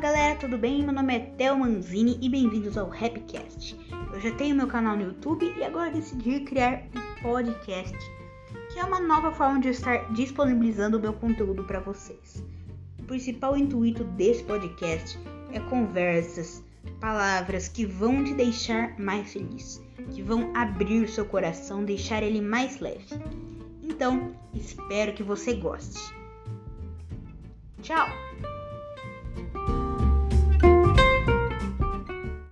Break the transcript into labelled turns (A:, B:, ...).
A: Galera, tudo bem? Meu nome é Theo Manzini e bem-vindos ao Rapcast. Eu já tenho meu canal no YouTube e agora decidi criar um podcast, que é uma nova forma de estar disponibilizando o meu conteúdo para vocês. O principal intuito desse podcast é conversas, palavras que vão te deixar mais feliz, que vão abrir seu coração, deixar ele mais leve. Então, espero que você goste. Tchau!